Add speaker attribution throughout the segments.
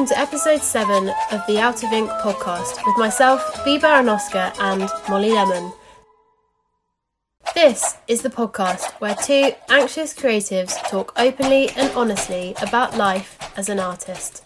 Speaker 1: welcome to episode 7 of the Out of Ink podcast with myself, Bea Baranowska, and Molly Lemon. This is the podcast where two anxious creatives talk openly and honestly about life as an artist.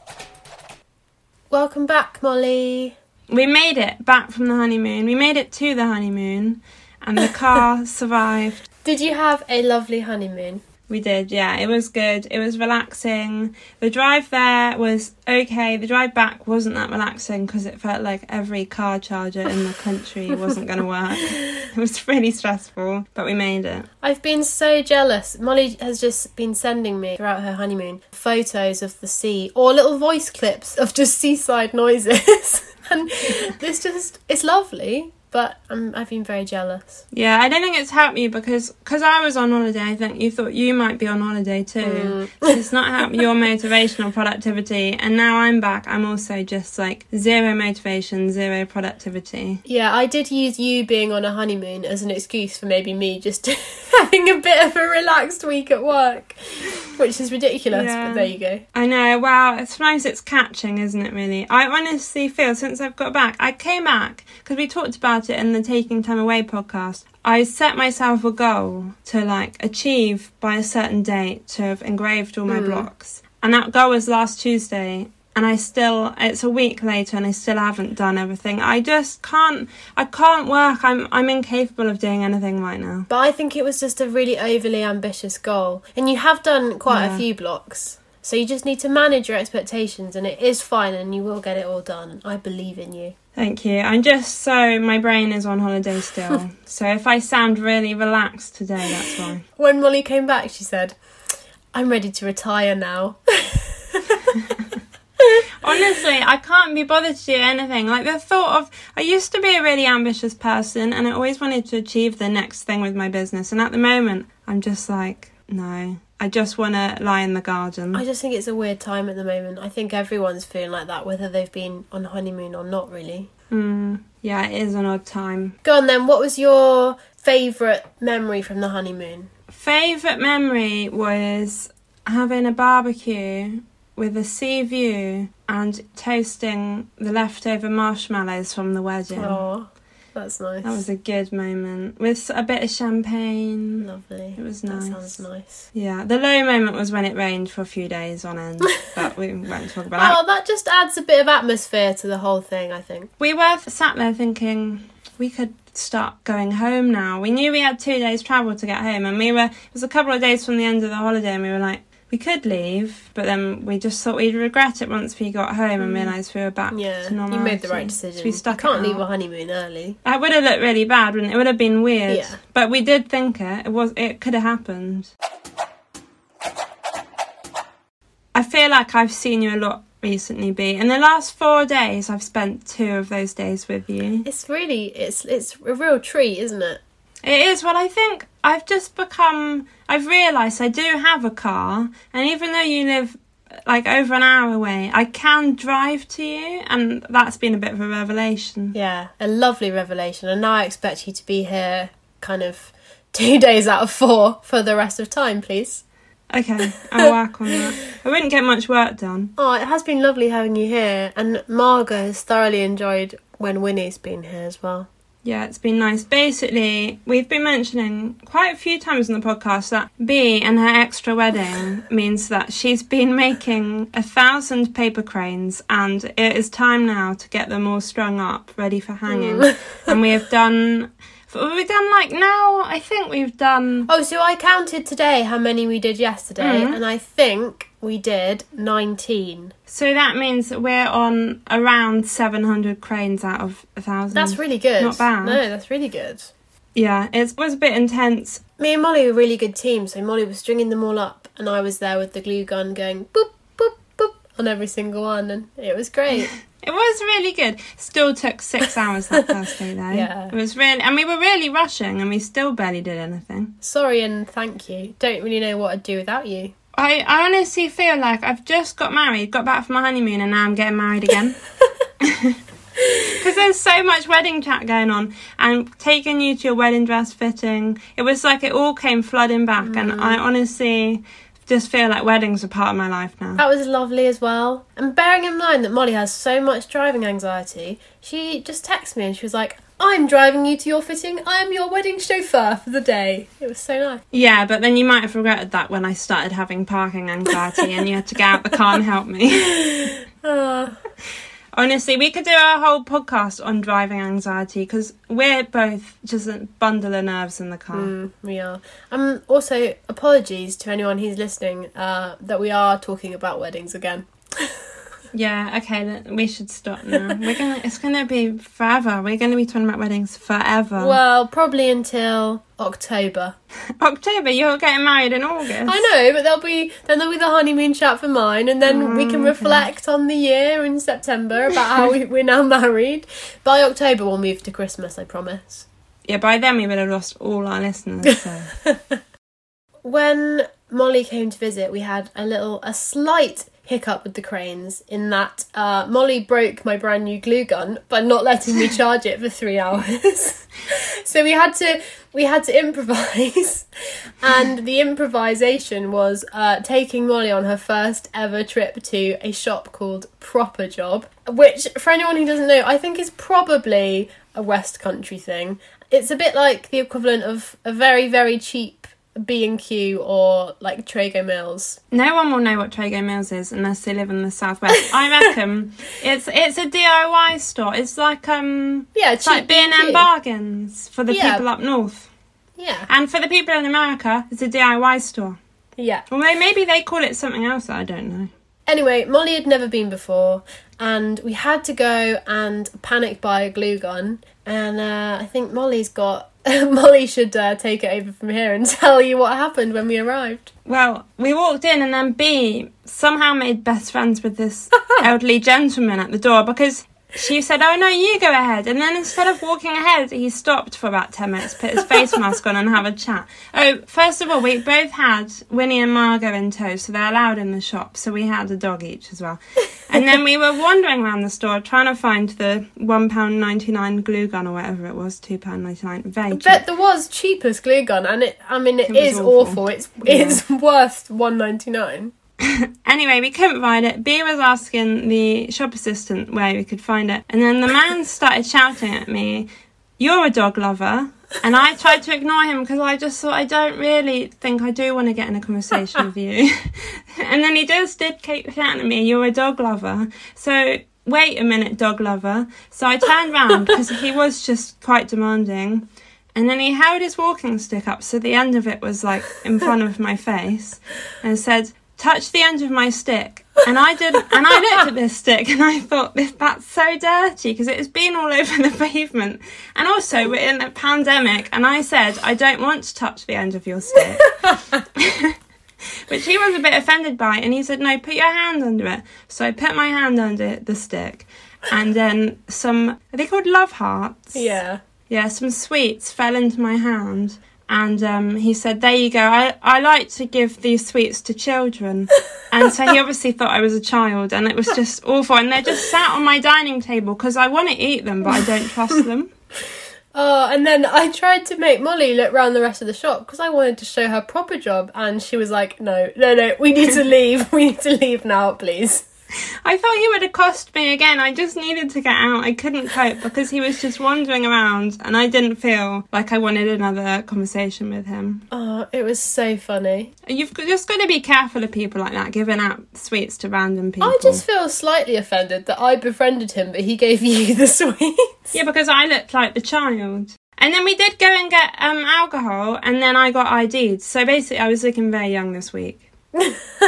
Speaker 1: Welcome back, Molly.
Speaker 2: We made it back from the honeymoon. We made it to the honeymoon, and the car survived.
Speaker 1: Did you have a lovely honeymoon?
Speaker 2: We did, yeah. It was good. It was relaxing. The drive there was okay. The drive back wasn't that relaxing because it felt like every car charger in the country wasn't going to work. It was really stressful, but we made it.
Speaker 1: I've been so jealous. Molly has just been sending me throughout her honeymoon photos of the sea or little voice clips of just seaside noises. and it's just, it's lovely but I'm, I've been very jealous.
Speaker 2: Yeah, I don't think it's helped you because cause I was on holiday. I think you thought you might be on holiday too. Mm. it's not helped your motivation or productivity. And now I'm back. I'm also just like zero motivation, zero productivity.
Speaker 1: Yeah, I did use you being on a honeymoon as an excuse for maybe me just having a bit of a relaxed week at work, which is ridiculous. Yeah. But there you go.
Speaker 2: I know. Well, it's nice. It's catching, isn't it? Really. I honestly feel since I've got back, I came back because we talked about it in the Taking Time Away podcast. I set myself a goal to like achieve by a certain date to have engraved all my mm. blocks. And that goal was last Tuesday and I still it's a week later and I still haven't done everything. I just can't I can't work. I'm I'm incapable of doing anything right now.
Speaker 1: But I think it was just a really overly ambitious goal. And you have done quite yeah. a few blocks. So you just need to manage your expectations and it is fine and you will get it all done. I believe in you.
Speaker 2: Thank you. I'm just so my brain is on holiday still. so if I sound really relaxed today, that's why.
Speaker 1: When Molly came back, she said, "I'm ready to retire now."
Speaker 2: Honestly, I can't be bothered to do anything. Like the thought of, I used to be a really ambitious person and I always wanted to achieve the next thing with my business. And at the moment, I'm just like, no, I just want to lie in the garden.
Speaker 1: I just think it's a weird time at the moment. I think everyone's feeling like that, whether they've been on honeymoon or not, really.
Speaker 2: Mm, yeah, it is an odd time.
Speaker 1: Go on then, what was your favourite memory from the honeymoon?
Speaker 2: Favourite memory was having a barbecue with a sea view and toasting the leftover marshmallows from the wedding.
Speaker 1: Oh. That's nice.
Speaker 2: That was a good moment with a bit of champagne.
Speaker 1: Lovely.
Speaker 2: It was nice.
Speaker 1: That sounds nice.
Speaker 2: Yeah, the low moment was when it rained for a few days on end, but we won't talk about that.
Speaker 1: Oh, that just adds a bit of atmosphere to the whole thing. I think
Speaker 2: we were sat there thinking we could start going home now. We knew we had two days travel to get home, and we were. It was a couple of days from the end of the holiday, and we were like, we could leave, but then we just thought we'd regret it once we got home and mm. realised we were back yeah, to
Speaker 1: normal. You made the right decision. So we stuck you can't leave a honeymoon early.
Speaker 2: That would have looked really bad, wouldn't it? It would have been weird. Yeah. But we did think it. It was. It could have happened. I feel like I've seen you a lot recently, Bea. In the last four days, I've spent two of those days with you.
Speaker 1: It's really, it's it's a real treat, isn't it?
Speaker 2: It is. Well, I think I've just become. I've realised I do have a car, and even though you live like over an hour away, I can drive to you, and that's been a bit of a revelation.
Speaker 1: Yeah, a lovely revelation. And now I expect you to be here, kind of two days out of four for the rest of time, please.
Speaker 2: Okay, I'll work on that. I wouldn't get much work done.
Speaker 1: Oh, it has been lovely having you here, and Margot has thoroughly enjoyed when Winnie's been here as well.
Speaker 2: Yeah, it's been nice. Basically, we've been mentioning quite a few times in the podcast that Bea and her extra wedding means that she's been making a thousand paper cranes and it is time now to get them all strung up, ready for hanging. Mm. and we have done We've done like now. I think we've done.
Speaker 1: Oh, so I counted today how many we did yesterday, mm. and I think we did nineteen.
Speaker 2: So that means that we're on around seven hundred cranes out of a thousand.
Speaker 1: That's really good.
Speaker 2: Not bad.
Speaker 1: No, that's really good.
Speaker 2: Yeah, it was a bit intense.
Speaker 1: Me and Molly were a really good team. So Molly was stringing them all up, and I was there with the glue gun going boop boop boop on every single one, and it was great.
Speaker 2: It was really good. Still took six hours that first day though.
Speaker 1: Yeah.
Speaker 2: It was really, and we were really rushing, and we still barely did anything.
Speaker 1: Sorry and thank you. Don't really know what I'd do without you.
Speaker 2: I, I honestly feel like I've just got married, got back from my honeymoon, and now I'm getting married again. Because there's so much wedding chat going on, and taking you to your wedding dress fitting, it was like it all came flooding back, mm. and I honestly just feel like weddings are part of my life now.
Speaker 1: That was lovely as well. And bearing in mind that Molly has so much driving anxiety, she just texted me and she was like, I'm driving you to your fitting. I am your wedding chauffeur for the day. It was so nice.
Speaker 2: Yeah, but then you might have regretted that when I started having parking anxiety and you had to get out the car and help me.
Speaker 1: Ah,
Speaker 2: Honestly, we could do a whole podcast on driving anxiety because we're both just a bundle of nerves in the car.
Speaker 1: mm, we are. Um. Also, apologies to anyone who's listening. Uh, that we are talking about weddings again.
Speaker 2: Yeah, okay, we should stop now. We're gonna. It's gonna be forever. We're gonna be talking about weddings forever.
Speaker 1: Well, probably until October.
Speaker 2: October, you're getting married in August.
Speaker 1: I know, but there'll be then there'll be the honeymoon chat for mine, and then we can
Speaker 2: oh, okay.
Speaker 1: reflect on the year in September about how we, we're now married. By October, we'll move to Christmas. I promise.
Speaker 2: Yeah, by then we would have lost all our listeners. So.
Speaker 1: When Molly came to visit, we had a little, a slight hiccup with the cranes in that uh, Molly broke my brand new glue gun by not letting me charge it for three hours. so we had to we had to improvise, and the improvisation was uh, taking Molly on her first ever trip to a shop called Proper Job, which for anyone who doesn't know, I think is probably a West Country thing. It's a bit like the equivalent of a very very cheap B and Q or like Trago Mills.
Speaker 2: No one will know what Trago Mills is unless they live in the southwest. I reckon it's it's a DIY store. It's like um,
Speaker 1: Yeah,
Speaker 2: it's like B and M bargains for the
Speaker 1: Yeah.
Speaker 2: people up north,
Speaker 1: Yeah,
Speaker 2: and for the people in America, it's a DIY store.
Speaker 1: yeah.
Speaker 2: Or maybe they call it something else. I don't know.
Speaker 1: Anyway, Molly had never been before, and we had to go and panic buy a glue gun. And uh, I think Molly's got. Molly should uh, take it over from here and tell you what happened when we arrived.
Speaker 2: Well, we walked in, and then Bea somehow made best friends with this elderly gentleman at the door because she said, "Oh no, you go ahead." And then instead of walking ahead, he stopped for about ten minutes, put his face mask on, and have a chat. Oh, first of all, we both had Winnie and Margot in tow, so they're allowed in the shop. So we had a dog each as well. And then we were wandering around the store trying to find the one pound ninety nine glue gun or whatever it was, two pound ninety nine. Very cheap.
Speaker 1: But there was cheapest glue gun, and it. I mean,
Speaker 2: It
Speaker 1: it
Speaker 2: was
Speaker 1: is
Speaker 2: awful.
Speaker 1: awful. It's it's worth one ninety nine.
Speaker 2: Anyway, we couldn't find it. Bea was asking the shop assistant where we could find it. And then the man started shouting at me, You're a dog lover. And I tried to ignore him because I just thought, I don't really think I do want to get in a conversation with you. and then he just did keep shouting at me, You're a dog lover. So, wait a minute, dog lover. So I turned round because he was just quite demanding. And then he held his walking stick up so the end of it was like in front of my face and said, touch the end of my stick. And I did, and I looked at this stick and I thought, this, that's so dirty because it has been all over the pavement. And also, we're in a pandemic, and I said, I don't want to touch the end of your stick. Which he was a bit offended by, and he said, No, put your hand under it. So I put my hand under the stick, and then some, are they called love hearts?
Speaker 1: Yeah.
Speaker 2: Yeah, some sweets fell into my hand. And um, he said, There you go. I, I like to give these sweets to children. And so he obviously thought I was a child. And it was just awful. And they're just sat on my dining table because I want to eat them, but I don't trust them.
Speaker 1: Oh, and then I tried to make Molly look round the rest of the shop because I wanted to show her proper job, and she was like, "No, no, no, we need to leave. We need to leave now, please."
Speaker 2: I thought he would accost me again. I just needed to get out. I couldn't cope because he was just wandering around. And I didn't feel like I wanted another conversation with him.
Speaker 1: Oh, it was so funny.
Speaker 2: You've just got to be careful of people like that, giving out sweets to random people.
Speaker 1: I just feel slightly offended that I befriended him, but he gave you the sweets.
Speaker 2: Yeah, because I looked like the child. And then we did go and get um alcohol, and then I got ID'd. So basically, I was looking very young this week.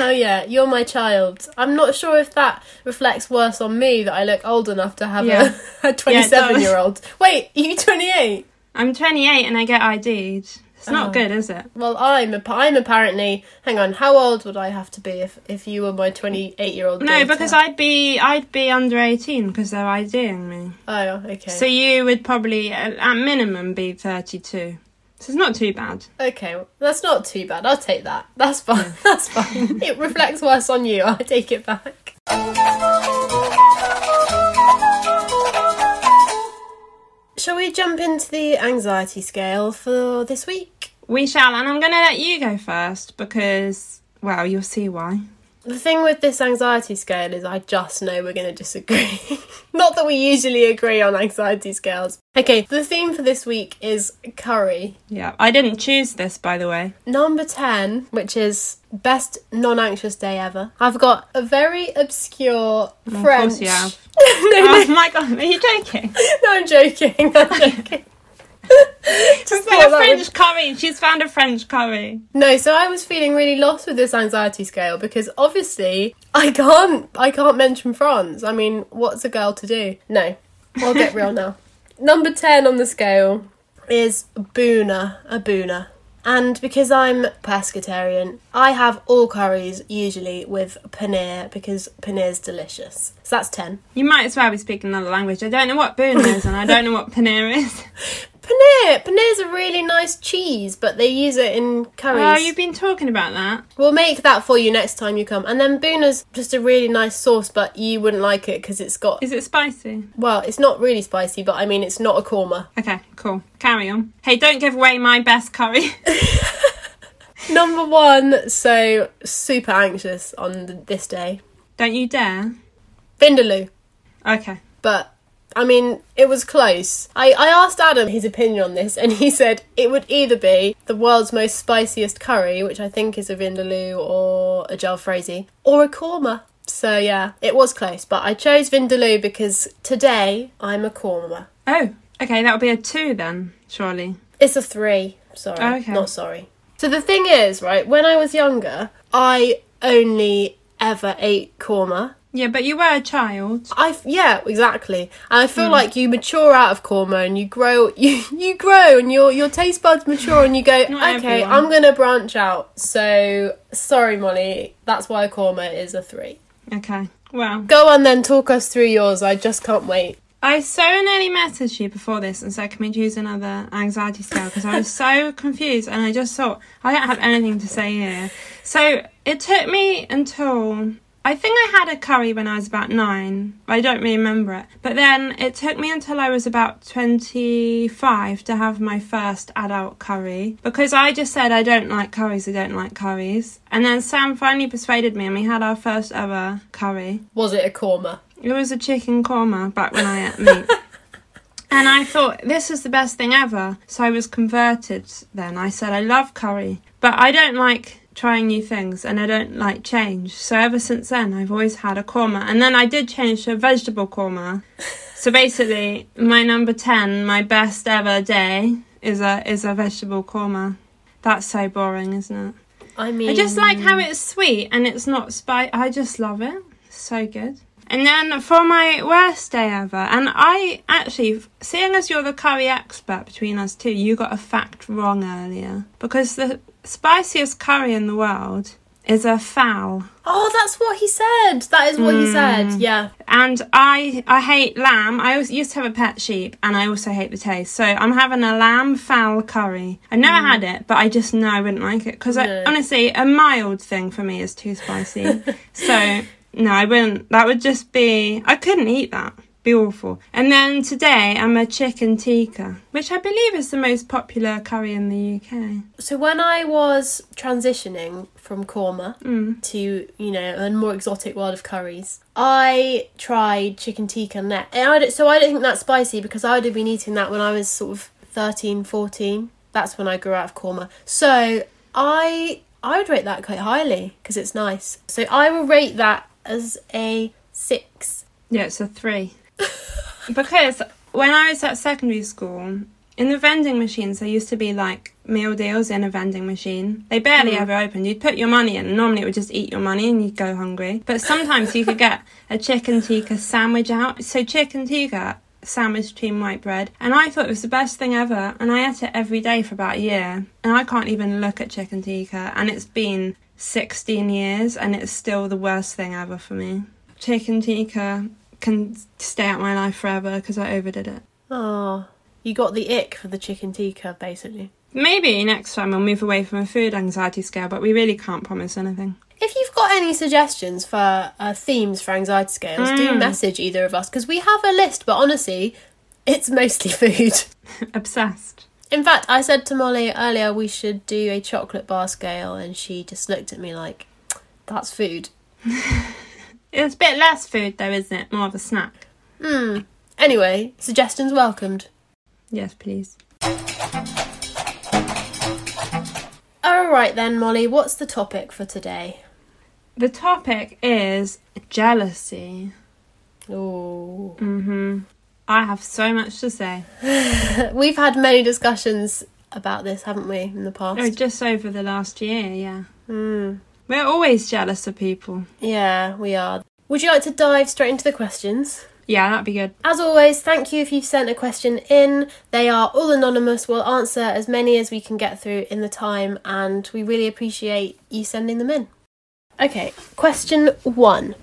Speaker 1: oh yeah, you're my child. I'm not sure if that reflects worse on me that I look old enough to have
Speaker 2: Yeah.
Speaker 1: a, a 27
Speaker 2: does.
Speaker 1: year old. Wait, are you 28?
Speaker 2: I'm 28 and I get ID'd. It's oh. not
Speaker 1: Oh.
Speaker 2: good, is it?
Speaker 1: Well, I'm a, I'm apparently. Hang on, how old would I have to be if if you were my 28 year old?
Speaker 2: No, because I'd be I'd be under 18 because they're IDing me.
Speaker 1: Oh, okay.
Speaker 2: So you would probably at minimum be 32. So it's not too bad.
Speaker 1: okay, well, that's not too bad. I'll take that. That's fine. Mm. That's fine. it reflects worse on you. I take it back. Shall we jump into the anxiety scale for this week?
Speaker 2: We shall, and I'm going to let you go first because, well, you'll see why.
Speaker 1: The thing with this anxiety scale is I just know we're going to disagree. Not that we usually agree on anxiety scales. Okay, the theme for this week is curry.
Speaker 2: Yeah, I didn't choose this, by the way.
Speaker 1: Number 10, which is best non anxious day ever. I've got a very obscure
Speaker 2: friend.
Speaker 1: Of
Speaker 2: course you have.
Speaker 1: no,
Speaker 2: oh
Speaker 1: no,
Speaker 2: my god, are you joking?
Speaker 1: no, I'm joking. I'm joking. Just
Speaker 2: She's
Speaker 1: thought
Speaker 2: a French curry. She's found a French curry.
Speaker 1: No, so I was feeling really lost with this anxiety scale because obviously I can't I can't mention France. I mean, what's a girl to do? No. I'll get real now. Number 10 on the scale is Bhuna, a Bhuna. And because I'm pescatarian, I have all curries usually with paneer because paneer's delicious. So that's 10.
Speaker 2: You might as well be speaking another language. I don't know what boon is, and I don't know what paneer is.
Speaker 1: Paneer! Paneer's a really nice cheese, but they use it in curries.
Speaker 2: Oh, you've been talking about that.
Speaker 1: We'll make that for you next time you come. And then Bhuna's just a really nice sauce, but you wouldn't like it because it's got.
Speaker 2: Is it spicy?
Speaker 1: Well, it's not really spicy, but I mean, it's not a korma.
Speaker 2: Okay, cool. Carry on. Hey, don't give away my best curry.
Speaker 1: Number one, so super anxious on this day.
Speaker 2: don't you dare.
Speaker 1: Vindaloo.
Speaker 2: Okay.
Speaker 1: But, I mean, it was close. I, I asked Adam his opinion on this, and he said it would either be the world's most spiciest curry, which I think is a Vindaloo or a jalfrezi, or a korma. So, yeah, it was close, but I chose Vindaloo because today I'm a korma.
Speaker 2: Oh, okay, that'll be a two then, surely.
Speaker 1: It's a three. Sorry.
Speaker 2: Oh, okay.
Speaker 1: Not sorry. So the thing is, right, when I was younger, I only ever ate korma.
Speaker 2: Yeah, but you were a child.
Speaker 1: I yeah, exactly. And I feel hmm. like you mature out of korma and you grow you you grow and your your taste buds mature and you go,
Speaker 2: Not
Speaker 1: okay,
Speaker 2: everyone.
Speaker 1: I'm gonna branch out. So sorry, Molly, that's why korma is a three.
Speaker 2: Okay. Well,
Speaker 1: Go on then, talk us through yours. I just can't wait.
Speaker 2: I so nearly messaged you before this and said, can we choose another anxiety scale? Because I was so confused and I just thought, I don't have anything to say here. So it took me until. I think I had a curry when I was about nine. I don't really remember it. But then it took me until I was about 25 to have my first adult curry. Because I just said, I don't like curries, I don't like curries. And then Sam finally persuaded me and we had our first ever curry.
Speaker 1: Was it a korma?
Speaker 2: It was a chicken korma back when I ate meat. and I thought this is the best thing ever. So I was converted then. I said I love curry, but I don't like trying new things and I don't like change. So ever since then I've always had a korma. And then I did change to a vegetable korma. So basically my number 10, my best ever day is a is a vegetable korma. That's so boring, isn't it?
Speaker 1: I mean
Speaker 2: I just like how it's sweet and it's not spicy. I just love it. So good. And then for my worst day ever, and I actually, seeing as you're the curry expert between us two, you got a fact wrong earlier. Because the spiciest curry in the world is a phaal.
Speaker 1: Oh, that's what he said. That is what he hmm. said. Yeah.
Speaker 2: And I I hate lamb. I used to have a pet sheep, and I also hate the taste. So I'm having a lamb phaal curry. I've never hmm. had it, but I just know I wouldn't like it because
Speaker 1: No.
Speaker 2: honestly, a mild thing for me is too spicy. so no, I wouldn't. That would just be. I couldn't eat that. Be awful. And then today I'm a chicken tikka, which I believe is the most popular curry in the UK.
Speaker 1: So when I was transitioning from korma
Speaker 2: Mm.
Speaker 1: to you know a more exotic world of curries, I tried chicken tikka net. And I so I don't think that's spicy because I would have been eating that when I was sort of 13, 14. That's when I grew out of korma. So I I would rate that quite highly because it's nice. So I will rate that as a six.
Speaker 2: Yeah, it's a three. Because when I was at secondary school, in the vending machines, there used to be like meal deals in a vending machine. They barely
Speaker 1: Mm.
Speaker 2: ever opened. You'd put your money in, and normally it would just eat your money and you'd go hungry. But sometimes you could get a chicken tikka sandwich out. So, chicken tikka sandwich between white bread. And I thought it was the best thing ever. And I ate it every day for about a year. And I can't even look at chicken tikka. And it's been 16 years, and it's still the worst thing ever for me. Chicken tikka can stay out my life forever because I overdid it.
Speaker 1: Oh, you got the ick for the chicken tikka, basically.
Speaker 2: Maybe next time we'll move away from a food anxiety scale, but we really can't promise anything.
Speaker 1: If you've got any suggestions for uh, themes for anxiety scales, do
Speaker 2: Mm.
Speaker 1: message either of us because we have a list, but honestly, it's mostly food.
Speaker 2: Obsessed.
Speaker 1: In fact, I said to Molly earlier we should do a chocolate bar scale, and she just looked at me like, that's food.
Speaker 2: It's a bit less food though, isn't it? More of a snack.
Speaker 1: Hmm. Anyway, suggestions welcomed.
Speaker 2: Yes, please.
Speaker 1: Alright then, Molly, what's the topic for today?
Speaker 2: The topic is jealousy.
Speaker 1: Ooh.
Speaker 2: hmm I have so much to say.
Speaker 1: We've had many discussions about this, haven't we, in the past?
Speaker 2: Oh, just over the last year, yeah.
Speaker 1: Hmm.
Speaker 2: We're always jealous of people.
Speaker 1: Yeah, we are. Would you like to dive straight into the questions?
Speaker 2: Yeah, that'd be good.
Speaker 1: As always, thank you if you've sent a question in. They are all anonymous. We'll answer as many as we can get through in the time, and we really appreciate you sending them in. Okay, question one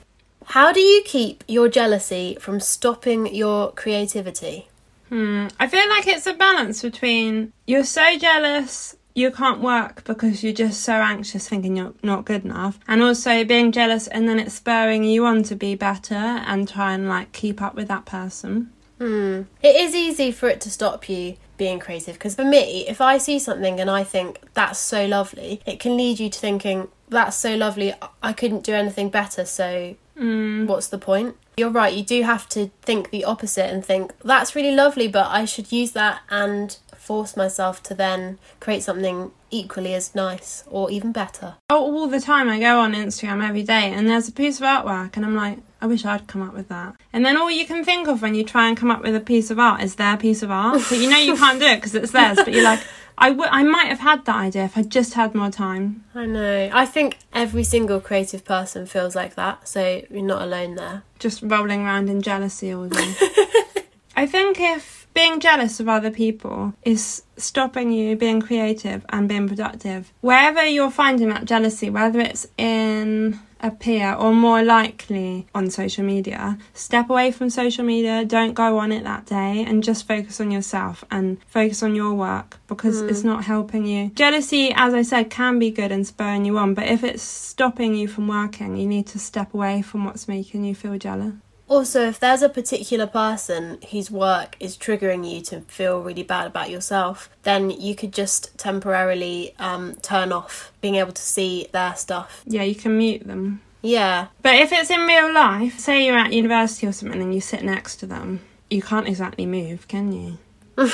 Speaker 1: How do you keep your jealousy from stopping your creativity?
Speaker 2: Hmm. I feel like it's a balance between you're so jealous you can't work because you're just so anxious thinking you're not good enough and also being jealous and then it's spurring you on to be better and try and like keep up with that person.
Speaker 1: Hmm. It is easy for it to stop you being creative because for me, if I see something and I think that's so lovely, it can lead you to thinking that's so lovely, I couldn't do anything better, so
Speaker 2: Mm.
Speaker 1: what's the point? You're right, you do have to think the opposite and think that's really lovely, but I should use that and force myself to then create something equally as nice or even better.
Speaker 2: Oh, all the time I go on Instagram every day and there's a piece of artwork and I'm like, I wish I'd come up with that. And then all you can think of when you try and come up with a piece of art is their piece of art. But you know you can't do it because it's theirs, but you're like, I, w- I might have had that idea if I just had more time.
Speaker 1: I know. I think every single creative person feels like that, so you're not alone there.
Speaker 2: Just rolling around in jealousy all day. I think if being jealous of other people is stopping you being creative and being productive, wherever you're finding that jealousy, whether it's in a peer or more likely on social media, step away from social media, don't go on it that day and just focus on yourself and focus on your work because it's hmm. not helping you. Jealousy, as I said, can be good and spurring you on, but if it's stopping you from working, you need to step away from what's making you feel jealous.
Speaker 1: Also, if there's a particular person whose work is triggering you to feel really bad about yourself, then you could just temporarily um, turn off being able to see their stuff.
Speaker 2: Yeah, you can mute them.
Speaker 1: Yeah,
Speaker 2: But if it's in real life, say you're at university or something and you sit next to them, you can't exactly move, can you?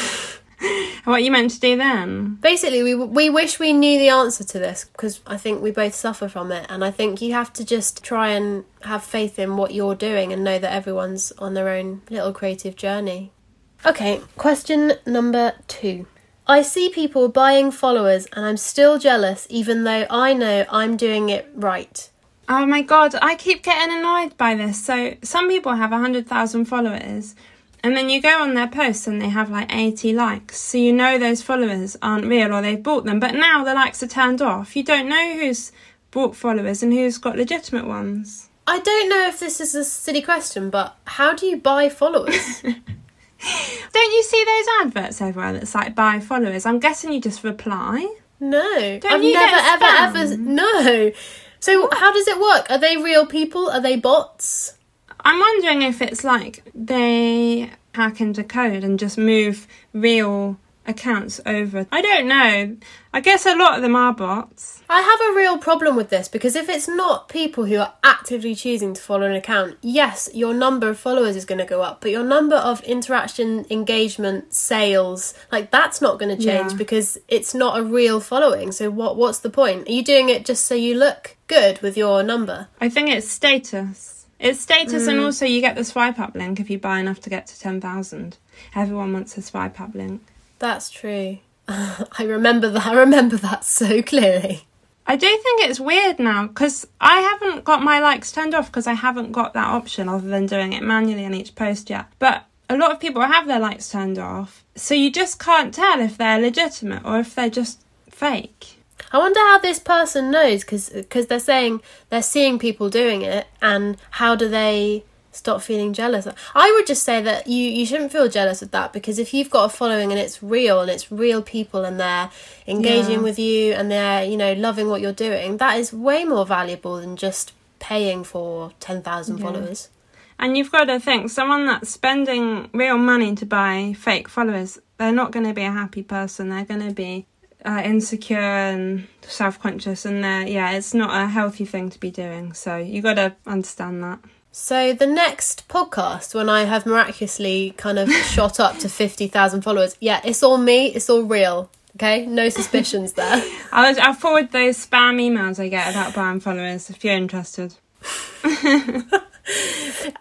Speaker 2: what are you meant to do then?
Speaker 1: basically, we we wish we knew the answer to this because I think we both suffer from it, and I think you have to just try and have faith in what you're doing and know that everyone's on their own little creative journey. Okay, question number two. I see people buying followers, and I'm still jealous, even though I know I'm doing it right.
Speaker 2: Oh my god, I keep getting annoyed by this. So, some people have 100,000 followers, and then you go on their posts and they have like 80 likes. So, you know those followers aren't real or they've bought them, but now the likes are turned off. You don't know who's bought followers and who's got legitimate ones.
Speaker 1: I don't know if this is a silly question, but how do you buy followers?
Speaker 2: Don't you see those adverts everywhere that's like buy followers? I'm guessing you just reply.
Speaker 1: No,
Speaker 2: Don't
Speaker 1: I've
Speaker 2: you
Speaker 1: never ever ever no. So how does it work? Are they real people? Are they bots?
Speaker 2: I'm wondering if it's like they hack into code and just move real accounts over. I don't know. I guess a lot of them are bots.
Speaker 1: I have a real problem with this because if it's not people who are actively choosing to follow an account, yes, your number of followers is going to go up, but your number of interaction, engagement, sales, like that's not going to change
Speaker 2: Yeah.
Speaker 1: because it's not a real following. So what what's the point? Are you doing it just so you look good with your number?
Speaker 2: I think it's status. It's status, and mm. also you get the swipe up link if you buy enough to get to 10,000. Everyone wants a swipe up link.
Speaker 1: That's true. I remember that. I remember that so clearly.
Speaker 2: I do think it's weird now because I haven't got my likes turned off because I haven't got that option other than doing it manually on each post yet. But a lot of people have their likes turned off, so you just can't tell if they're legitimate or if they're just fake.
Speaker 1: I wonder how this person knows because they're saying they're seeing people doing it, and how do they stop feeling jealous? I would just say that you you shouldn't feel jealous of that because if you've got a following and it's real and it's real people and they're engaging
Speaker 2: Yeah.
Speaker 1: with you and they're you know loving what you're doing, that is way more valuable than just paying for ten thousand
Speaker 2: Yeah.
Speaker 1: followers.
Speaker 2: And you've got to think someone that's spending real money to buy fake followers, they're not going to be a happy person. They're going to be uh, insecure and self-conscious, and they're yeah, it's not a healthy thing to be doing. So you got to understand that.
Speaker 1: So the next podcast, when I have miraculously kind of shot up to fifty thousand followers, yeah, it's all me. It's all real. Okay, no suspicions there.
Speaker 2: I'll, I'll forward those spam emails I get about buying followers if you're interested.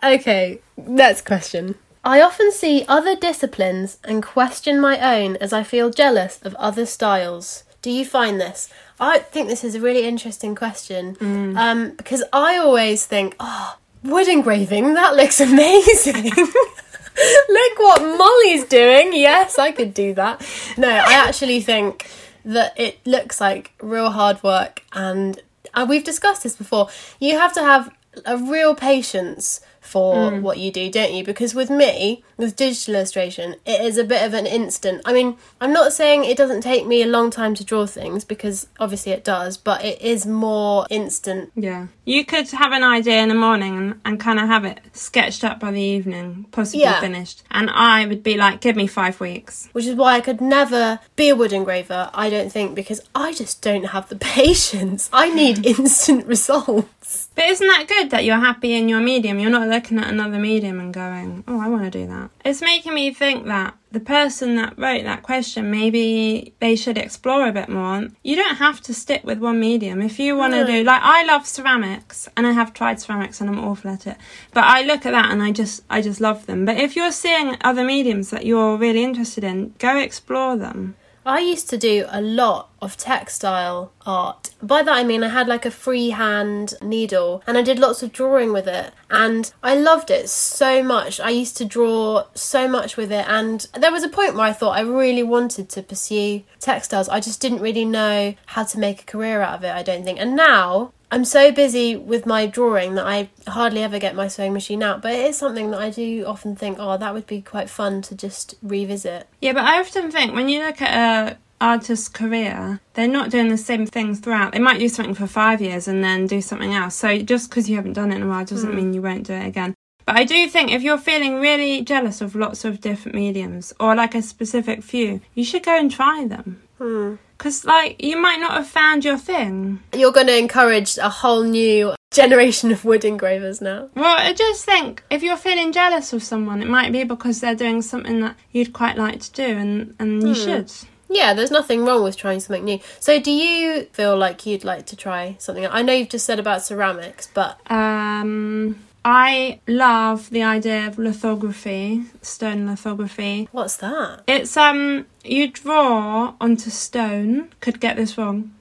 Speaker 1: Okay, next question. I often see other disciplines and question my own as I feel jealous of other styles. Do you find this? I think this is a really interesting question um, because I always think, oh, wood engraving, that looks amazing. Look what Molly's doing. Yes, I could do that. No, I actually think that it looks like real hard work, and uh, we've discussed this before. You have to have a real patience for hmm. what you do, don't you? Because with me, with digital illustration, it is a bit of an instant. I mean, I'm not saying it doesn't take me a long time to draw things because obviously it does, but it is more instant.
Speaker 2: Yeah. You could have an idea in the morning and, and kind of have it sketched up by the evening, possibly
Speaker 1: Yeah.
Speaker 2: finished. And I would be like, give me five weeks.
Speaker 1: Which is why I could never be a wood engraver, I don't think, because I just don't have the patience. I need instant results.
Speaker 2: But isn't that good that you're happy in your medium? You're not looking at another medium and going, oh, I want to do that. It's making me think that the person that wrote that question, maybe they should explore a bit more. You don't have to stick with one medium. If you want to do, like, I love ceramics and I have tried ceramics and I'm awful at it. But I look at that and I just, I just love them. But if you're seeing other mediums that you're really interested in, go explore them.
Speaker 1: I used to do a lot of textile art. By that I mean I had like a freehand needle and I did lots of drawing with it and I loved it so much. I used to draw so much with it and there was a point where I thought I really wanted to pursue textiles. I just didn't really know how to make a career out of it, I don't think. And now I'm so busy with my drawing that I hardly ever get my sewing machine out, but it is something that I do often think, oh, that would be quite fun to just revisit.
Speaker 2: Yeah, but I often think when you look at a artist's career, they're not doing the same things throughout. They might do something for five years and then do something else. So just because you haven't done it in a while doesn't hmm. mean you won't do it again. But I do think if you're feeling really jealous of lots of different mediums or like a specific few, you should go and try them. Hmm. Because, like, you might not have found your thing.
Speaker 1: You're going to encourage a whole new generation of wood engravers now.
Speaker 2: Well, I just think if you're feeling jealous of someone, it might be because they're doing something that you'd quite like to do and, and you hmm. should.
Speaker 1: Yeah, there's nothing wrong with trying something new. So, do you feel like you'd like to try something? I know you've just said about ceramics, but
Speaker 2: Um, I love the idea of lithography, stone lithography.
Speaker 1: what's that?
Speaker 2: It's um, you draw onto stone. Could get this wrong.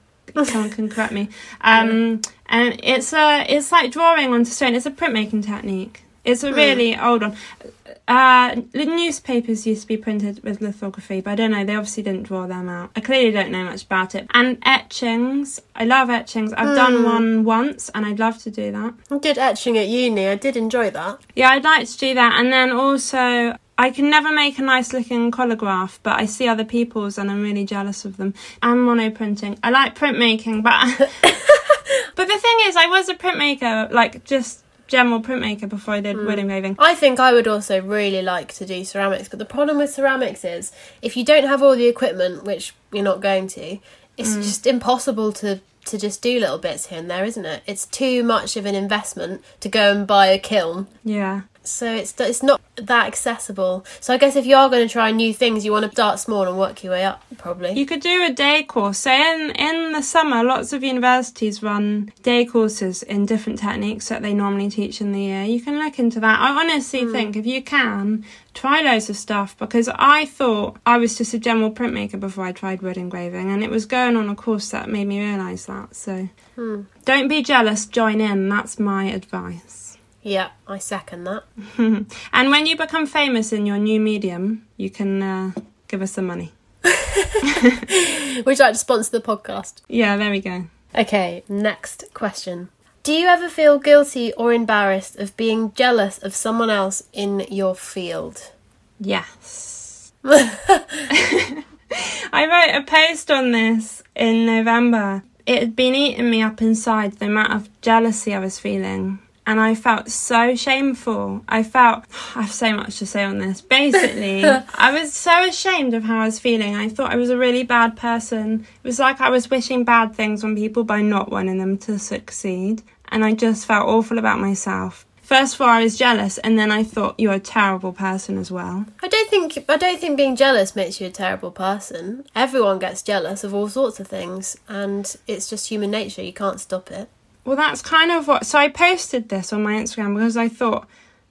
Speaker 2: Someone can correct me. Um, and it's a, it's like drawing onto stone. It's a printmaking technique. It's a really old one. Uh, the newspapers used to be printed with lithography, but I don't know. They obviously didn't draw them out. I clearly don't know much about it. And etchings. I love etchings. I've done one once, and I'd love to do that.
Speaker 1: I did etching at uni. I did enjoy that.
Speaker 2: Yeah, I'd like to do that. And then also, I can never make a nice looking collagraph, but I see other people's and I'm really jealous of them. And monoprinting. I like printmaking, but but the thing is, I was a printmaker, like just general printmaker before I did hmm. wood engraving.
Speaker 1: I think I would also really like to do ceramics, but the problem with ceramics is if you don't have all the equipment, which you're not going to, it's hmm. just impossible to to just do little bits here and there, isn't it? It's too much of an investment to go and buy a kiln.
Speaker 2: Yeah.
Speaker 1: So it's it's not that accessible. So I guess if you are going to try new things, you want to start small and work your way up, probably.
Speaker 2: You could do a day course. So in in the summer, lots of universities run day courses in different techniques that they normally teach in the year. You can look into that. I honestly hmm. think if you can try loads of stuff because I thought I was just a general printmaker before I tried wood engraving, and it was going on a course that made me realise that. So hmm. don't be jealous. Join in. That's my advice.
Speaker 1: Yeah, I second that.
Speaker 2: and when you become famous in your new medium, you can uh, give us some money.
Speaker 1: Would you like to sponsor the podcast?
Speaker 2: Yeah, there we go.
Speaker 1: Okay, next question. Do you ever feel guilty or embarrassed of being jealous of someone else in your field?
Speaker 2: Yes. I wrote a post on this in November. It had been eating me up inside, the amount of jealousy I was feeling. And I felt so shameful. I felt I have so much to say on this. Basically, I was so ashamed of how I was feeling. I thought I was a really bad person. It was like I was wishing bad things on people by not wanting them to succeed. And I just felt awful about myself. First of all, I was jealous, and then I thought you're a terrible person as well.
Speaker 1: I don't think I don't think being jealous makes you a terrible person. Everyone gets jealous of all sorts of things, and it's just human nature. You can't stop it.
Speaker 2: Well, that's kind of what. So I posted this on my Instagram because I thought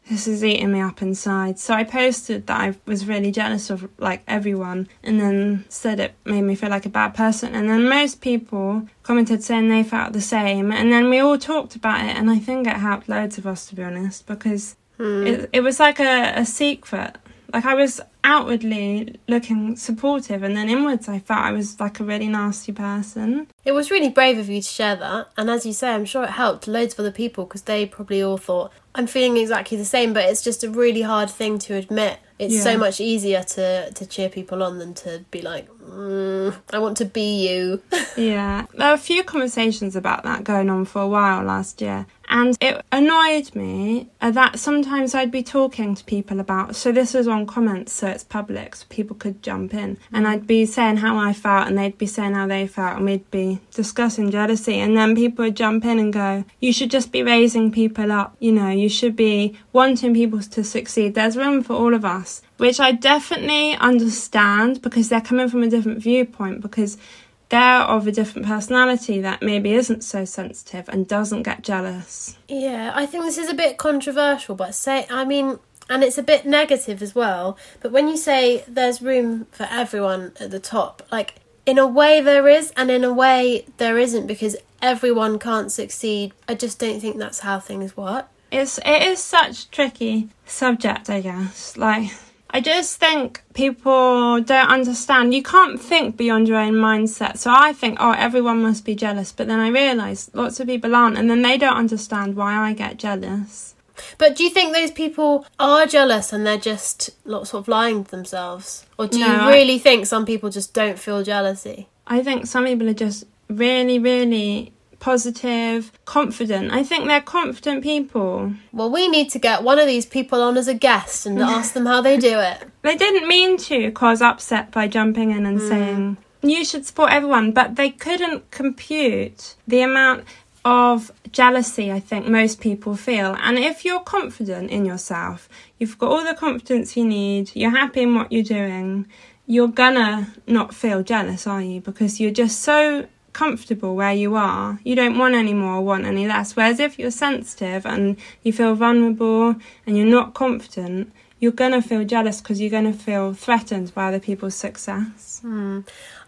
Speaker 2: this is eating me up inside. So I posted that I was really jealous of like everyone and then said it made me feel like a bad person. And then most people commented saying they felt the same. And then we all talked about it. And I think it helped loads of us, to be honest, because
Speaker 1: Hmm.
Speaker 2: it, it was like a, a secret. Like I was outwardly looking supportive, and then inwards I felt I was like a really nasty person.
Speaker 1: It was really brave of you to share that, and as you say, I'm sure it helped loads of other people because they probably all thought, I'm feeling exactly the same, but it's just a really hard thing to admit. It's so much easier to, to cheer people on than to be like, mm, I want to be you.
Speaker 2: Yeah, there were a few conversations about that going on for a while last year, and it annoyed me uh, that sometimes I'd be talking to people about. So this was on comments, so it's public, so people could jump in, and I'd be saying how I felt, and they'd be saying how they felt, and we'd be discussing jealousy, and then people would jump in and go, "You should just be raising people up. You know, you should be wanting people to succeed. There's room for all of us." Which I definitely understand because they're coming from a different viewpoint because they're of a different personality that maybe isn't so sensitive and doesn't get jealous.
Speaker 1: Yeah, I think this is a bit controversial, but say, I mean, and it's a bit negative as well. But when you say there's room for everyone at the top, like, in a way there is, and in a way there isn't, because everyone can't succeed. I just don't think that's how things work.
Speaker 2: It's it is such a tricky subject, I guess. Like I just think people don't understand. You can't think beyond your own mindset. So I think, oh, everyone must be jealous. But then I realise lots of people aren't, and then they don't understand why I get jealous.
Speaker 1: But do you think those people are jealous and they're just lo- sort of lying to themselves? Or do
Speaker 2: No,
Speaker 1: you
Speaker 2: I-
Speaker 1: really think some people just don't feel jealousy?
Speaker 2: I think some people are just really, really positive, confident. I think they're confident people.
Speaker 1: Well, we need to get one of these people on as a guest and ask them how they do it.
Speaker 2: They didn't mean to cause upset by jumping in and mm. saying you should support everyone, but they couldn't compute the amount of jealousy I think most people feel. And if you're confident in yourself, you've got all the confidence you need, you're happy in what you're doing, you're gonna not feel jealous, are you? Because you're just so comfortable where you are. You don't want any more or want any less. Whereas if you're sensitive and you feel vulnerable and you're not confident, you're gonna feel jealous because you're gonna feel threatened by other people's success. Hmm.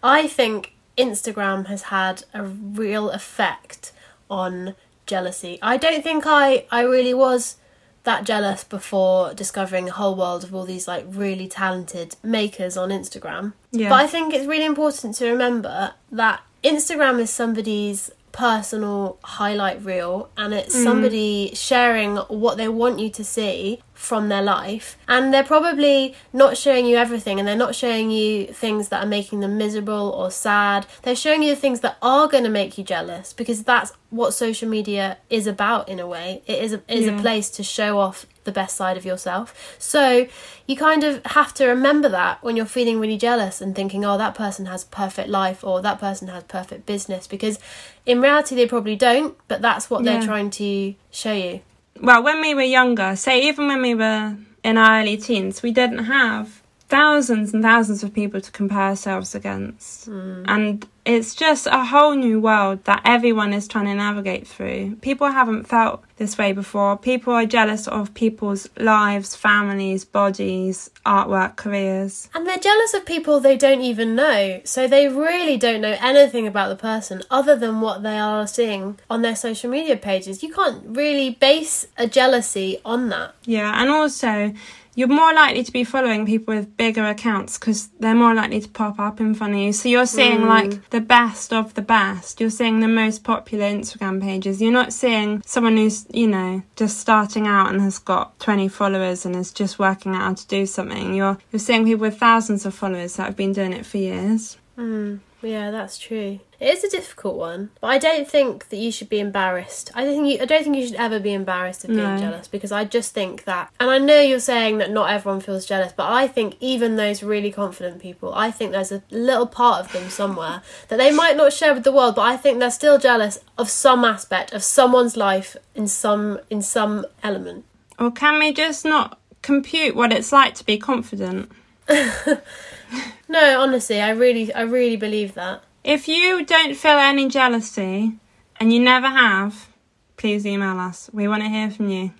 Speaker 1: I think Instagram has had a real effect on jealousy. I don't think I I really was that jealous before discovering a whole world of all these like really talented makers on Instagram.
Speaker 2: Yeah.
Speaker 1: But I think it's really important to remember that Instagram is somebody's personal highlight reel and it's mm. somebody sharing what they want you to see from their life and they're probably not showing you everything and they're not showing you things that are making them miserable or sad. They're showing you the things that are going to make you jealous because that's what social media is about in a way. It is a, is a place to show off the best side of yourself. So you kind of have to remember that when you're feeling really jealous and thinking oh that person has perfect life or that person has perfect business because in reality they probably don't but that's what they're trying to show you
Speaker 2: well, when we were younger, say even when we were in our early teens, we didn't have thousands and thousands of people to compare ourselves against. Hmm. And it's just a whole new world that everyone is trying to navigate through. People haven't felt this way before. People are jealous of people's lives, families, bodies, artwork, careers.
Speaker 1: And they're jealous of people they don't even know. So they really don't know anything about the person other than what they are seeing on their social media pages. You can't really base a jealousy on that.
Speaker 2: Yeah, and also you're more likely to be following people with bigger accounts because they're more likely to pop up in front of you. So you're seeing mm. like the best of the best. You're seeing the most popular Instagram pages. You're not seeing someone who's, you know, just starting out and has got 20 followers and is just working out how to do something. You're you're seeing people with thousands of followers that have been doing it for years. Mm.
Speaker 1: Yeah, that's true. It is a difficult one, but I don't think that you should be embarrassed. I don't think you, I don't think you should ever be embarrassed of being
Speaker 2: No.
Speaker 1: jealous because I just think that, and I know you're saying that not everyone feels jealous, but I think even those really confident people, I think there's a little part of them somewhere that they might not share with the world, but I think they're still jealous of some aspect of someone's life in some in some element.
Speaker 2: Or can we just not compute what it's like to be confident?
Speaker 1: No, honestly, I really, I really believe that.
Speaker 2: If you don't feel any jealousy and you never have, please email us. We want to hear from you.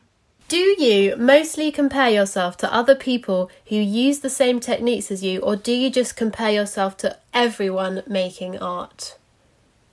Speaker 1: Do you mostly compare yourself to other people who use the same techniques as you, or do you just compare yourself to everyone making art?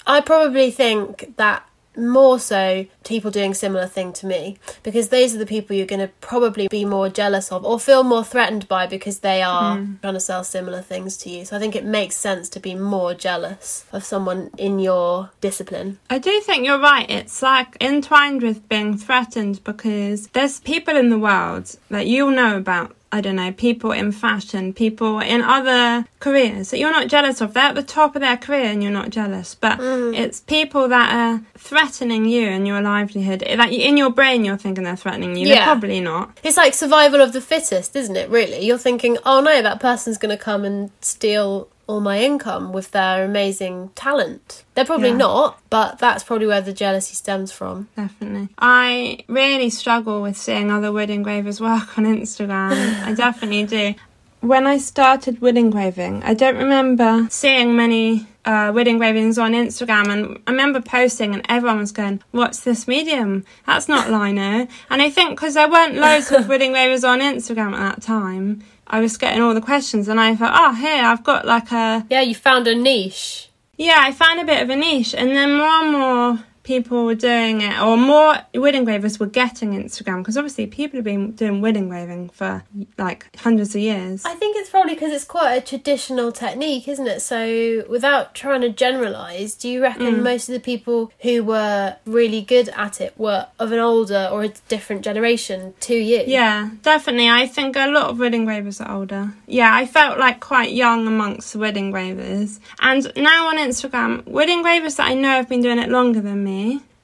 Speaker 1: I probably think that more so people doing similar thing to me because those are the people you're going to probably be more jealous of or feel more threatened by because they are hmm. trying to sell similar things to you. So I think it makes sense to be more jealous of someone in your discipline.
Speaker 2: I do think you're right. It's like entwined with being threatened because there's people in the world that you'll know about. I don't know, people in fashion, people in other careers that you're not jealous of. They're at the top of their career and you're not jealous. But mm. it's people that are threatening you and your livelihood. Like in your brain, you're thinking they're threatening you. They're
Speaker 1: Yeah.
Speaker 2: probably not.
Speaker 1: It's like survival of the fittest, isn't it, really? You're thinking, oh no, that person's going to come and steal all my income with their amazing talent. They're probably
Speaker 2: Yeah.
Speaker 1: not, but that's probably where the jealousy stems from.
Speaker 2: Definitely. I really struggle with seeing other wood engravers work on Instagram. I definitely do. When I started wood engraving, I don't remember seeing many uh, wood engravings on Instagram, and I remember posting, and everyone was going, "What's this medium? That's not lino." And I think because there weren't loads of wood engravers on Instagram at that time, I was getting all the questions, and I thought, "Oh, here I've got like a
Speaker 1: Yeah, you found a niche.
Speaker 2: yeah, I found a bit of a niche, and then more and more people were doing it, or more wood engravers were getting Instagram because obviously people have been doing wood engraving for like hundreds of years.
Speaker 1: I think it's probably because it's quite a traditional technique, isn't it? So, without trying to generalise, do you reckon mm. most of the people who were really good at it were of an older or a different generation to you?
Speaker 2: Yeah, definitely. I think a lot of wood engravers are older. Yeah, I felt like quite young amongst the wood engravers. And now on Instagram, wood engravers that I know have been doing it longer than me,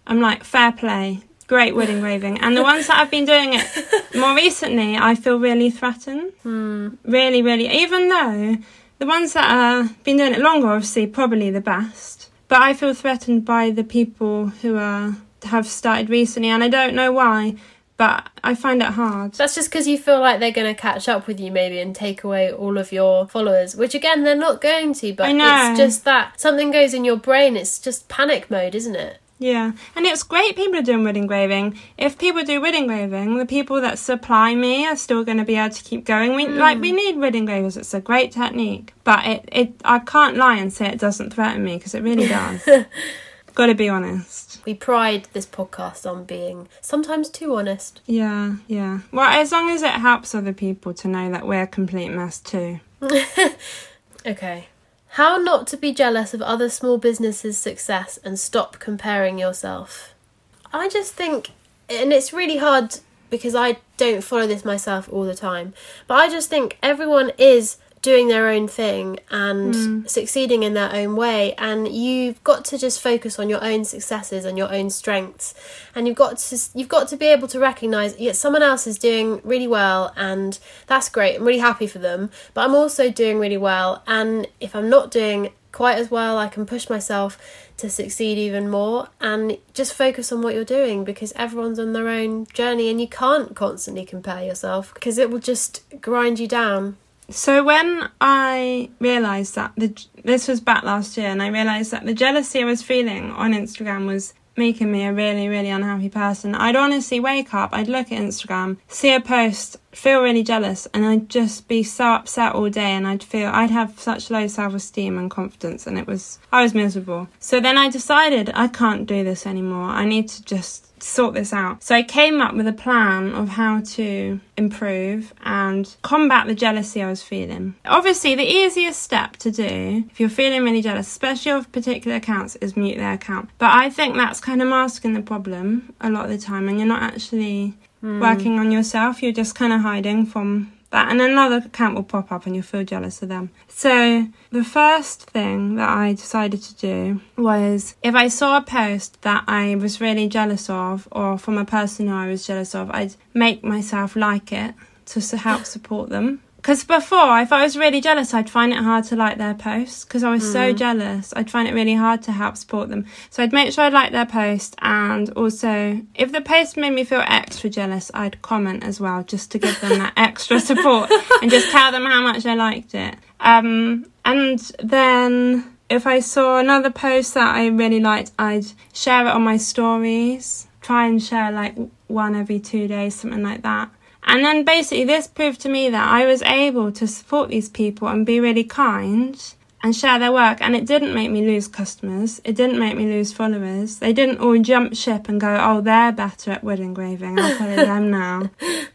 Speaker 2: I'm like, fair play. Great wood engraving. And the ones that I've been doing it more recently, I feel really threatened. Hmm. Really, really. Even though the ones that have been doing it longer, obviously, probably the best. But I feel threatened by the people who are have started recently, and I don't know why. But I find it hard.
Speaker 1: That's just because you feel like they're going to catch up with you, maybe, and take away all of your followers, which again, they're not going to, but it's just that something goes in your brain. It's just panic mode, isn't it?
Speaker 2: Yeah, and it's great people are doing wood engraving. If people do wood engraving, the people that supply me are still going to be able to keep going. We hmm. like we need wood engravers. It's a great technique, but it it I can't lie and say it doesn't threaten me because it really does. Got to be honest.
Speaker 1: We pride this podcast on being sometimes too honest.
Speaker 2: Yeah, yeah. Well, as long as it helps other people to know that we're a complete mess too.
Speaker 1: Okay. How not to be jealous of other small businesses' success and stop comparing yourself. I just think, and it's really hard because I don't follow this myself all the time, but I just think everyone is doing their own thing and hmm. succeeding in their own way and you've got to just focus on your own successes and your own strengths. And you've got to you've got to be able to recognize yeah someone else is doing really well and that's great I'm really happy for them but I'm also doing really well and if I'm not doing quite as well I can push myself to succeed even more. And just focus on what you're doing because everyone's on their own journey and you can't constantly compare yourself because it will just grind you down
Speaker 2: So when I realised that the this was back last year, and I realised that the jealousy I was feeling on Instagram was making me a really, really unhappy person. I'd honestly wake up, I'd look at Instagram, see a post, feel really jealous, and I'd just be so upset all day, and I'd feel I'd have such low self esteem and confidence, and it was I was miserable. So then I decided I can't do this anymore. I need to just sort this out. So I came up with a plan of how to improve and combat the jealousy I was feeling. Obviously, the easiest step to do if you're feeling really jealous, especially of particular accounts, is mute their account. But I think that's kind of masking the problem a lot of the time, and you're not actually Hmm. working on yourself. You're just kind of hiding from that, and another account will pop up and you'll feel jealous of them. So, the first thing that I decided to do was if I saw a post that I was really jealous of, or from a person who I was jealous of, I'd make myself like it to help support them. Because before, if I was really jealous, I'd find it hard to like their posts because I was mm. so jealous. I'd find it really hard to help support them. So I'd make sure I'd like their post, and also if the post made me feel extra jealous, I'd comment as well just to give them that extra support and just tell them how much I liked it. Um, and then if I saw another post that I really liked, I'd share it on my stories. Try and share like one every two days, something like that. And then basically, this proved to me that I was able to support these people and be really kind and share their work. And it didn't make me lose customers. It didn't make me lose followers. They didn't all jump ship and go, oh, they're better at wood engraving. I'll follow them now.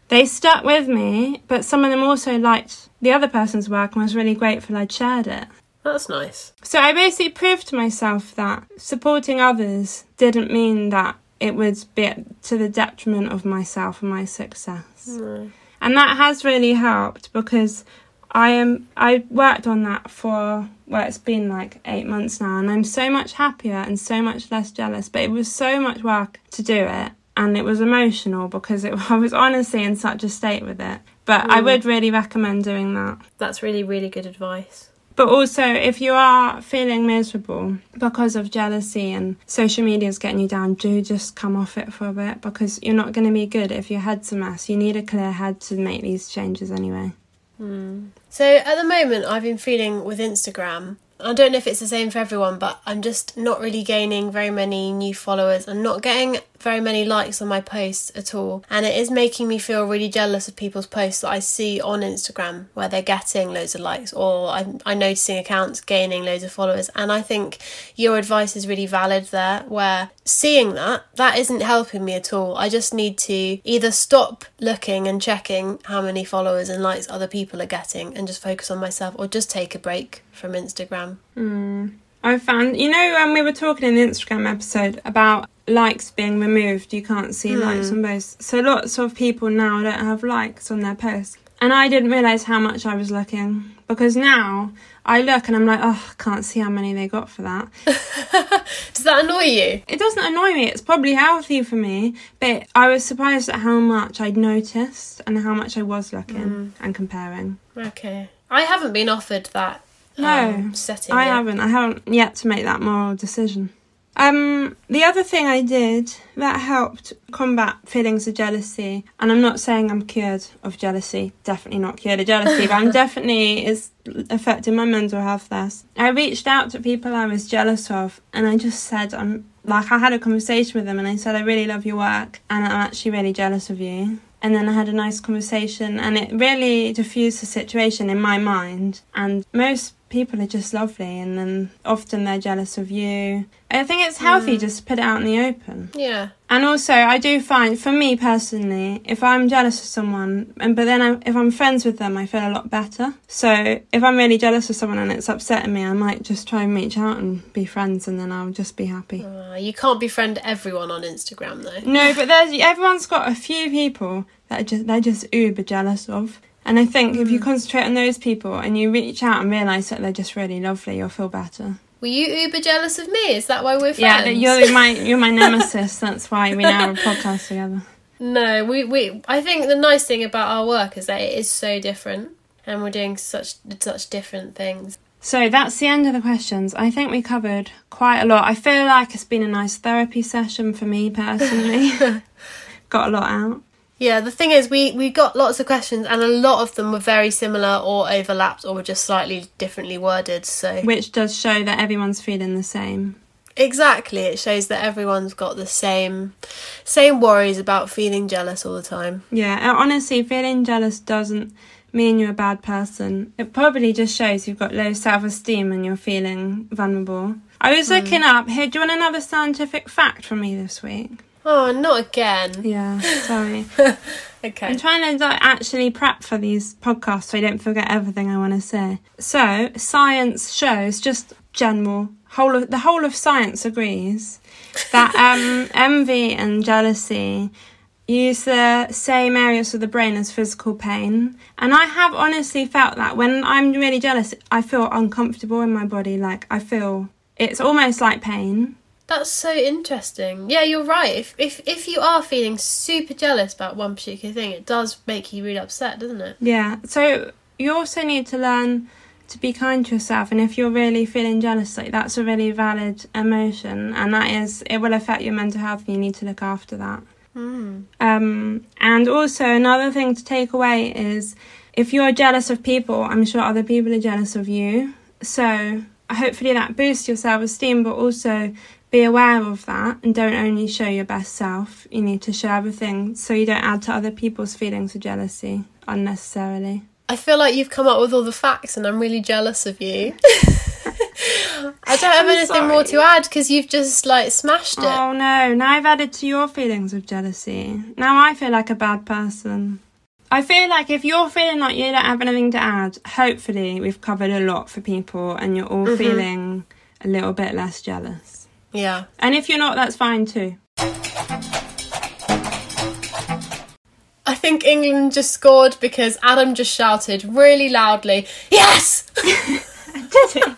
Speaker 2: They stuck with me, but some of them also liked the other person's work and was really grateful I'd shared it.
Speaker 1: That's nice.
Speaker 2: So I basically proved to myself that supporting others didn't mean that it would be to the detriment of myself and my success. Mm. And that has really helped because I am I worked on that for well it's been like 8 months now and I'm so much happier and so much less jealous but it was so much work to do it and it was emotional because it, I was honestly in such a state with it but mm. I would really recommend doing that.
Speaker 1: That's really really good advice.
Speaker 2: But also, if you are feeling miserable because of jealousy and social media is getting you down, do just come off it for a bit because you're not going to be good if your head's a mess. You need a clear head to make these changes anyway.
Speaker 1: Mm. So, at the moment, I've been feeling with Instagram I don't know if it's the same for everyone, but I'm just not really gaining very many new followers and not getting very many likes on my posts at all. And it is making me feel really jealous of people's posts that I see on Instagram where they're getting loads of likes or I'm, I'm noticing accounts gaining loads of followers. And I think your advice is really valid there, where seeing that, that isn't helping me at all. I just need to either stop looking and checking how many followers and likes other people are getting and just focus on myself or just take a break from Instagram.
Speaker 2: Mm. I found, you know, when we were talking in the Instagram episode about likes being removed, you can't see mm. likes on posts. So lots of people now don't have likes on their posts. And I didn't realise how much I was looking because now I look and I'm like, oh, I can't see how many they got for that.
Speaker 1: Does that annoy you?
Speaker 2: It doesn't annoy me. It's probably healthy for me, but I was surprised at how much I'd noticed and how much I was looking mm. and comparing.
Speaker 1: Okay. I haven't been offered that
Speaker 2: no,
Speaker 1: um, setting.
Speaker 2: I haven't. I haven't yet to make that moral decision. Um, the other thing I did that helped combat feelings of jealousy, and I'm not saying I'm cured of jealousy, definitely not cured of jealousy, but I'm definitely is affecting my mental health less. I reached out to people I was jealous of, and I just said, I'm like, I had a conversation with them, and I said, I really love your work, and I'm actually really jealous of you and then I had a nice conversation and it really diffused the situation in my mind and most people are just lovely and then often they're jealous of you. I think it's healthy mm. just to put it out in the open.
Speaker 1: Yeah.
Speaker 2: And also I do find for me personally, if I'm jealous of someone and but then I, if I'm friends with them I feel a lot better. So if I'm really jealous of someone and it's upsetting me, I might just try and reach out and be friends and then I'll just be happy.
Speaker 1: Uh, you can't befriend everyone on Instagram though.
Speaker 2: No, but there's everyone's got a few people that are just they're just uber jealous of. And I think mm. if you hmm. concentrate on those people and you reach out and realise that they're just really lovely, you'll feel better.
Speaker 1: Were you uber jealous of me? Is that why we're friends?
Speaker 2: Yeah, you're my you're my nemesis. That's why we now have a podcast together.
Speaker 1: No, we, we I think the nice thing about our work is that it is so different and we're doing such such different things.
Speaker 2: So that's the end of the questions. I think we covered quite a lot. I feel like it's been a nice therapy session for me personally. Got a lot out.
Speaker 1: Yeah, the thing is, we, we got lots of questions, and a lot of them were very similar or overlapped or were just slightly differently worded. So,
Speaker 2: which does show that everyone's feeling the same.
Speaker 1: Exactly, it shows that everyone's got the same same worries about feeling jealous all the time.
Speaker 2: Yeah, honestly, feeling jealous doesn't mean you're a bad person. It probably just shows you've got low self esteem and you're feeling vulnerable. I was mm. looking up here. Do you want another scientific fact from me this week?
Speaker 1: Oh, not again.
Speaker 2: Yeah, sorry.
Speaker 1: okay.
Speaker 2: I'm trying to like, actually prep for these podcasts so I don't forget everything I want to say. So, science shows just general whole of the whole of science agrees that um, envy and jealousy use the same areas of the brain as physical pain. And I have honestly felt that when I'm really jealous, I feel uncomfortable in my body. Like I feel it's almost like pain.
Speaker 1: That's so interesting. Yeah, you're right. If if if you are feeling super jealous about one particular thing, it does make you really upset, doesn't it?
Speaker 2: Yeah. So you also need to learn to be kind to yourself and if you're really feeling jealous like that's a really valid emotion and that is it will affect your mental health and you need to look after that
Speaker 1: Mm.
Speaker 2: um, and also another thing to take away is if you're jealous of people i'm sure other people are jealous of you so hopefully that boosts your self-esteem but also be aware of that and don't only show your best self you need to show everything so you don't add to other people's feelings of jealousy unnecessarily
Speaker 1: I feel like you've come up with all the facts, and I'm really jealous of you. I don't have
Speaker 2: I'm
Speaker 1: anything more to add because you've just like smashed it.
Speaker 2: Oh no, now I've added to your feelings of jealousy. Now I feel like a bad person. I feel like if you're feeling like you don't have anything to add, hopefully we've covered a lot for people and you're all mm-hmm. feeling a little bit less jealous.
Speaker 1: Yeah.
Speaker 2: And if you're not, that's fine too.
Speaker 1: I think England just scored because Adam just shouted really loudly, Yes!
Speaker 2: Did it?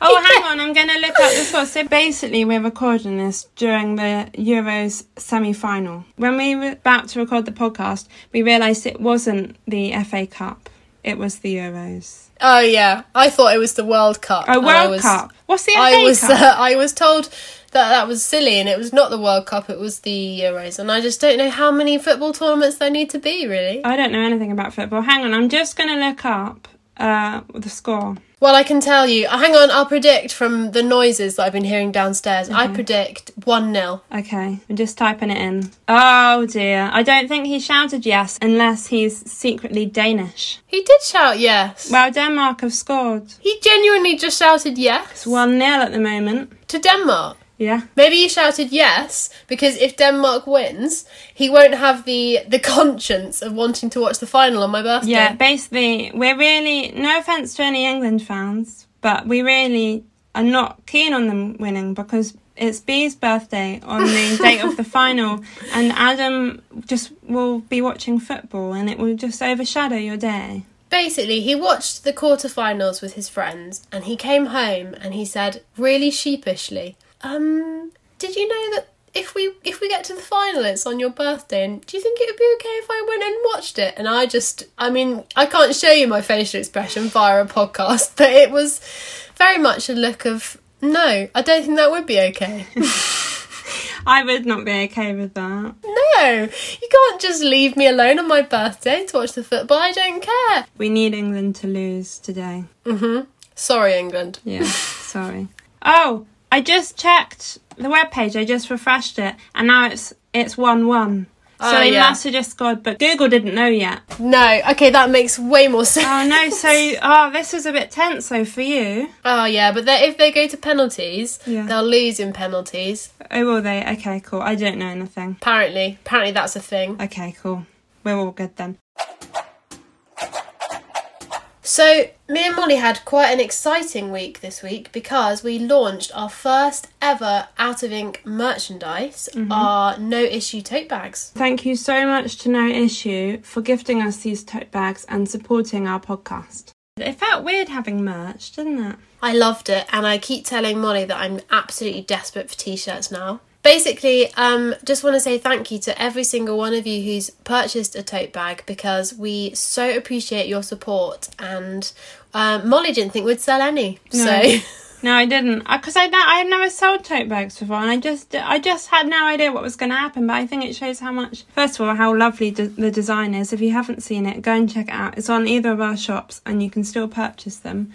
Speaker 2: oh, hang on, I'm going to look up the score. So basically, we're recording this during the Euros semi final. When we were about to record the podcast, we realised it wasn't the FA Cup, it was the Euros.
Speaker 1: Oh, yeah. I thought it was the World Cup.
Speaker 2: Oh, World
Speaker 1: was-
Speaker 2: Cup. What's the FA
Speaker 1: I was
Speaker 2: Cup?
Speaker 1: uh, I was told that that was silly and it was not the World Cup, it was the Euros. And I just don't know how many football tournaments there need to be, really.
Speaker 2: I don't know anything about football. Hang on, I'm just going to look up uh, the score.
Speaker 1: Well, I can tell you. Hang on, I'll predict from the noises that I've been hearing downstairs. I predict 1 0.
Speaker 2: Okay, I'm just typing it in. Oh dear, I don't think he shouted yes unless he's secretly Danish.
Speaker 1: He did shout yes.
Speaker 2: Well, Denmark have scored.
Speaker 1: He genuinely just shouted yes
Speaker 2: It's 1 0 at the moment.
Speaker 1: to Denmark.
Speaker 2: Yeah.
Speaker 1: Maybe he shouted yes because if Denmark wins, he won't have the the conscience of wanting to watch the final on my birthday.
Speaker 2: Yeah, basically, we're really, no offence to any England fans, but we really are not keen on them winning because it's Bea's birthday on the date of the final, and Adam just will be watching football and it will just overshadow your day.
Speaker 1: Basically, he watched the quarterfinals with his friends and he came home and he said really sheepishly, "Um, did you know that if we if we get to the final it's on your birthday and do you think it would be okay if I went and watched it?" And I just I mean, I can't show you my facial expression via a podcast, but it was very much a look of no, I don't think that would be okay.
Speaker 2: I would not be okay with that.
Speaker 1: No, you can't just leave me alone on my birthday to watch the football. I don't care.
Speaker 2: We need England to lose today.
Speaker 1: Sorry, England.
Speaker 2: Yeah, sorry. Oh, I just checked the webpage. I just refreshed it, and now it's it's one one. Oh, so
Speaker 1: Oh,
Speaker 2: they
Speaker 1: yeah.
Speaker 2: must have just scored, but Google didn't know yet.
Speaker 1: No, okay, that makes way more sense.
Speaker 2: Oh no! So oh, this was a bit tense though for you.
Speaker 1: Oh yeah, but if they go to penalties,
Speaker 2: Yeah.
Speaker 1: they'll lose in penalties.
Speaker 2: Oh, will they? Okay, cool. I don't know anything.
Speaker 1: Apparently, apparently that's a thing.
Speaker 2: Okay, cool. We're all good then.
Speaker 1: So me and Molly had quite an exciting week this week because we launched our first ever out of ink merchandise, mm-hmm. our no issue tote bags.
Speaker 2: Thank you so much to No Issue for gifting us these tote bags and supporting our podcast. It felt weird having merch, didn't it?
Speaker 1: I loved it, and I keep telling Molly that I'm absolutely desperate for t-shirts now. Basically, um, just want to say thank you to every single one of you who's purchased a tote bag because we so appreciate your support. And um, Molly didn't think we'd sell any,
Speaker 2: No.
Speaker 1: so
Speaker 2: No, I didn't, because I I had never sold tote bags before, and I just I just had no idea what was going to happen. But I think it shows how much, first of all, how lovely de- the design is. If you haven't seen it, go and check it out. It's on either of our shops, and you can still purchase them.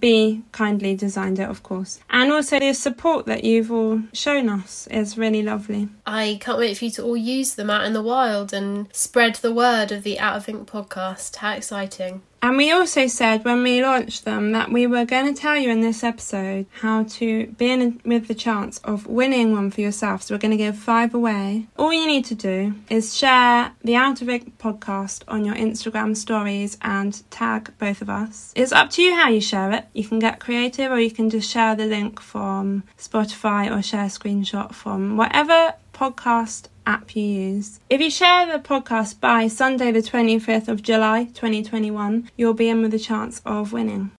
Speaker 2: Bea kindly designed it, of course, and also the support that you've all shown us is really lovely.
Speaker 1: I can't wait for you to all use them out in the wild and spread the word of the Out of Ink podcast. How exciting!
Speaker 2: And we also said when we launched them that we were going to tell you in this episode how to be in with the chance of winning one for yourself. So we're going to give five away. All you need to do is share the Out of Ink podcast on your Instagram stories and tag both of us. It's up to you how you share it. You can get creative or you can just share the link from Spotify or share a screenshot from whatever podcast app you use. If you share the podcast by Sunday, the 25th of July 2021, you'll be in with a chance of winning.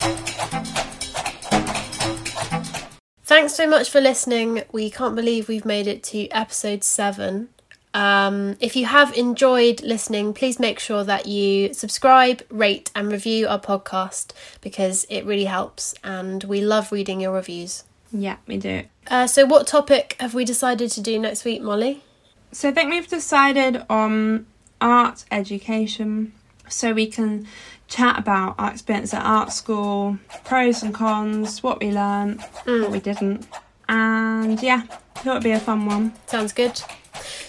Speaker 1: Thanks so much for listening. We can't believe we've made it to episode seven. Um, if you have enjoyed listening, please make sure that you subscribe, rate, and review our podcast because it really helps and we love reading your reviews.
Speaker 2: Yeah, we do.
Speaker 1: Uh, so, what topic have we decided to do next week, Molly?
Speaker 2: So, I think we've decided on art education so we can chat about our experience at art school, pros and cons, what we learned, what we didn't. And yeah, thought it'd be a fun one.
Speaker 1: Sounds good.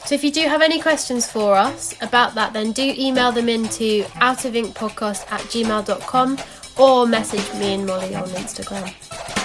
Speaker 1: So if you do have any questions for us about that, then do email them in into outofinkpodcast at gmail.com or message me and Molly on Instagram.